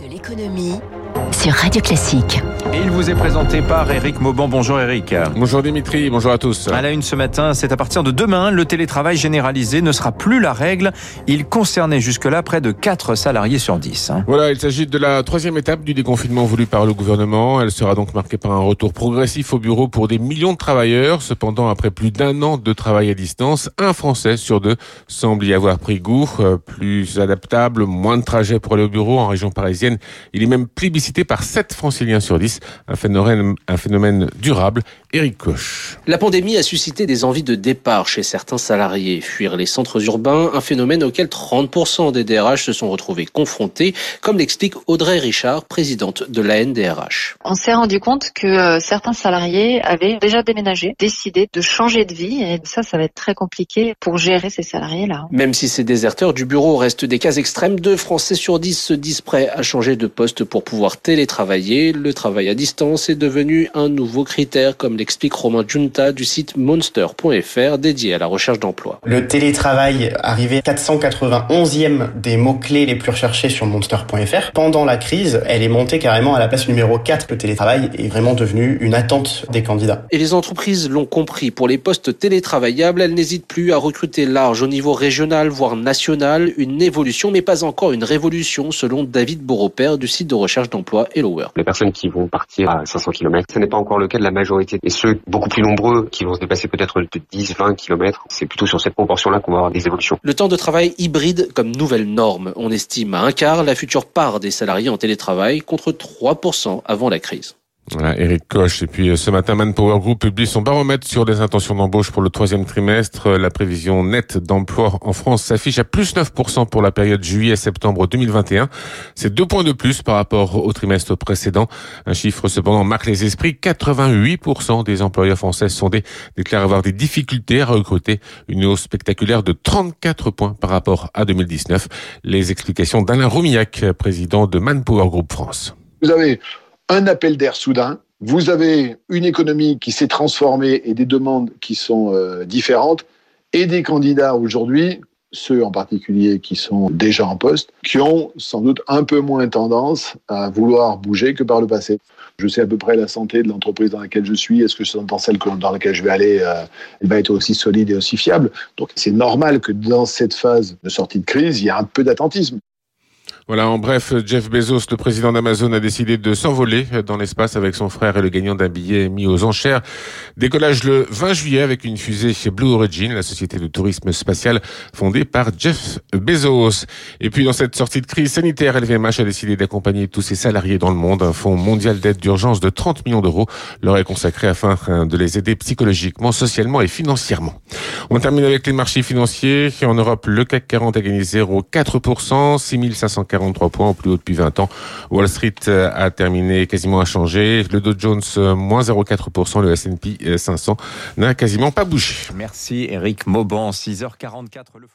de l'économie sur Radio Classique. Et il vous est présenté par Eric Mauban. Bonjour Eric. Bonjour Dimitri, bonjour à tous. À la une ce matin, c'est à partir de demain, le télétravail généralisé ne sera plus la règle. Il concernait jusque-là près de 4 salariés sur 10. hein. Voilà, il s'agit de la troisième étape du déconfinement voulu par le gouvernement. Elle sera donc marquée par un retour progressif au bureau pour des millions de travailleurs. Cependant, après plus d'un an de travail à distance, un Français sur deux semble y avoir pris goût. Euh, Plus adaptable, moins de trajets pour aller au bureau en région parisienne. Il est même plébiscité par 7 franciliens sur 10. Un phénomène, un phénomène durable. Eric Koch. La pandémie a suscité des envies de départ chez certains salariés. Fuir les centres urbains, un phénomène auquel 30% des DRH se sont retrouvés confrontés, comme l'explique Audrey Richard, présidente de la NDRH. On s'est rendu compte que euh, certains salariés avaient déjà déménagé, décidé de changer de vie et ça, ça va être très compliqué pour gérer ces salariés-là. Même si ces déserteurs du bureau restent des cas extrêmes, deux Français sur dix se disent prêts à changer de poste pour pouvoir télétravailler. Le travail à distance est devenu un nouveau critère, comme l'explique Romain Junta du site monster.fr dédié à la recherche d'emploi. Le télétravail arrivait 491e des mots-clés les plus recherchés sur monster.fr. Pendant la crise, elle est montée carrément à la place numéro 4. Le télétravail est vraiment devenu une attente des candidats. Et les entreprises l'ont compris. Pour les postes télétravaillables, elles n'hésitent plus à recruter large au niveau régional, voire national. Une évolution, mais pas encore une révolution, selon David Beaurepaire du site de recherche d'emploi HelloWork. les personnes qui vont partir à 500 km. Ce n'est pas encore le cas de la majorité. Et ceux beaucoup plus nombreux qui vont se dépasser peut-être de 10, 20 km, c'est plutôt sur cette proportion-là qu'on va avoir des évolutions. Le temps de travail hybride comme nouvelle norme. On estime à un quart la future part des salariés en télétravail contre 3% avant la crise. Voilà, Eric Koch. Et puis euh, ce matin, Manpower Group publie son baromètre sur les intentions d'embauche pour le troisième trimestre. Euh, La prévision nette d'emploi en France s'affiche à plus 9% pour la période juillet-septembre 2021. C'est deux points de plus par rapport au trimestre précédent. Un chiffre cependant marque les esprits. 88% des employeurs français sondés déclarent avoir des difficultés à recruter. Une hausse spectaculaire de 34 points par rapport à 2019. Les explications d'Alain Roumillac, président de Manpower Group France. Vous avez un appel d'air soudain, vous avez une économie qui s'est transformée et des demandes qui sont euh, différentes, et des candidats aujourd'hui, ceux en particulier qui sont déjà en poste, qui ont sans doute un peu moins tendance à vouloir bouger que par le passé. Je sais à peu près la santé de l'entreprise dans laquelle je suis. Est-ce que dans celle dans laquelle je vais aller, euh, elle va être aussi solide et aussi fiable Donc c'est normal que dans cette phase de sortie de crise, il y a un peu d'attentisme. Voilà, en bref, Jeff Bezos, le président d'Amazon, a décidé de s'envoler dans l'espace avec son frère et le gagnant d'un billet mis aux enchères. Décollage le 20 juillet avec une fusée chez Blue Origin, la société de tourisme spatial fondée par Jeff Bezos. Et puis, dans cette sortie de crise sanitaire, LVMH a décidé d'accompagner tous ses salariés dans le monde. Un fonds mondial d'aide d'urgence de 30 millions d'euros leur est consacré afin de les aider psychologiquement, socialement et financièrement. On termine avec les marchés financiers. En Europe, le CAC 40 a gagné 0,4%, 6543 points au plus haut depuis 20 ans. Wall Street euh, a terminé quasiment inchangé. Le Dow Jones, euh, moins 0,4%. Le S&P 500 n'a quasiment pas bougé. Merci Eric Mauban, 6h44. Le.